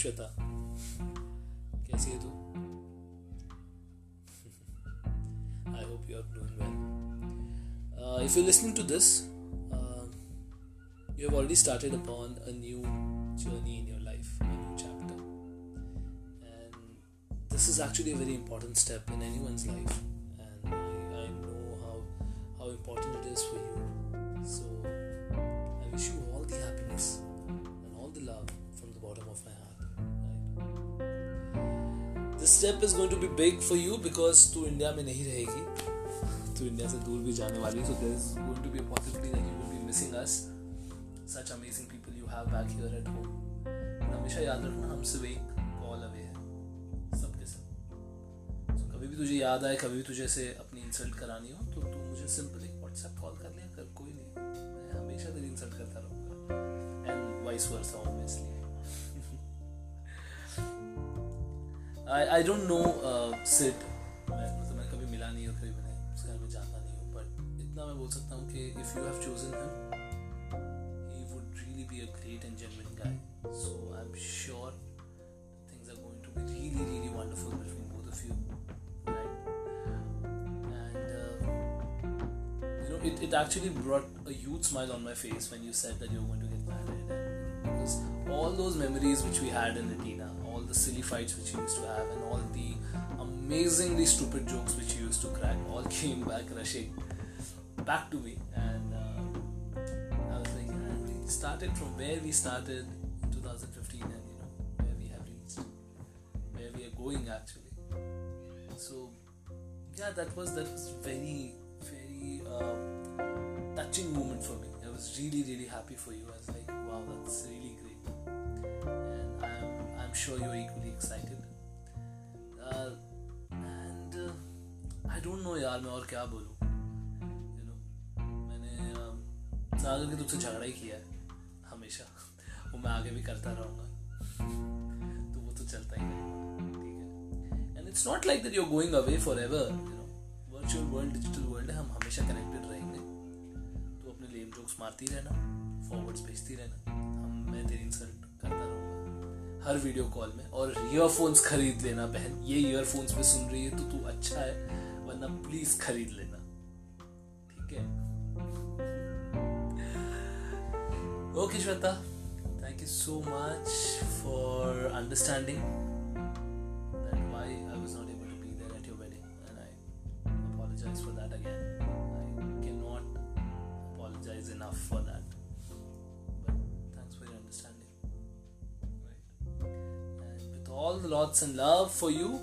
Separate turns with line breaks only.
श्वेता कैसी है तू I hope you are doing well if you listening to this you have already started upon a new journey in your life, a new chapter. And this is actually a very important step in anyone's life. This step is going to be big for you because तू India में नहीं रहेगी। तू India से दूर भी जाने वाली so this going to be possibility that you will be missing us such amazing people you have back here at home हमेशा याद रखना, हम सब एक कॉल अवे है। सब। सब कभी भी तुझे याद आए, कभी भी तुझे से अपनी इंसल्ट करानी हो तो तू मुझे सिंपल एक व्हाट्सएप कॉल कर लिया कर कोई नहीं। मैं हमेशा तेरी इंसल्ट करता रहूँगा। And vice versa obviously I don't know uh, Sid मैं मतलब मैं कभी मिला नहीं हूँ कभी मैंने उस घर में जानता नहीं हूँ बट इतना मैं बोल सकता हूँ कि if you have chosen him a great and genuine guy. So I'm sure things are going to be really, really wonderful between both of you. Right? And uh, you know, it, it actually brought a huge smile on my face when you said that going to get married. All those memories which we had in Latina, all the silly fights which you used to have, and all the amazingly stupid jokes which you used to crack, all came back rushing back to me. And uh, I was like, we started from where we started in 2015 and you know where we have reached where we are going actually. So yeah that was that was very very uh, touching moment for me. I was really really happy for you. I was like wow that's really great and i'm i'm sure you're equally excited. Uh, and uh, i don't know yaar मैं और क्या बोलूँ you know मैंने सागर के तुझसे झगड़ा ही किया है हमेशा वो मैं आगे भी करता रहूँगा तो वो तो चलता ही रहेगा ठीक है and it's not like that you going away forever you know virtual world digital world है हम हमेशा कनेक्टेड रहेंगे जोक्स मारती रहना फॉरवर्ड्स भेजती रहना हम मैं तेरी इंसल्ट करता रहूँगा हर वीडियो कॉल में और ईयरफोन्स खरीद लेना बहन ये ईयरफोन्स पे सुन रही है तो तू अच्छा है वरना प्लीज़ खरीद लेना ठीक है Okay, Shweta, thank you so much for understanding that why I was not able to be there at your wedding, and I apologize for that again. Enough for that. But thanks for your understanding. Right. And with all the lots and love for you,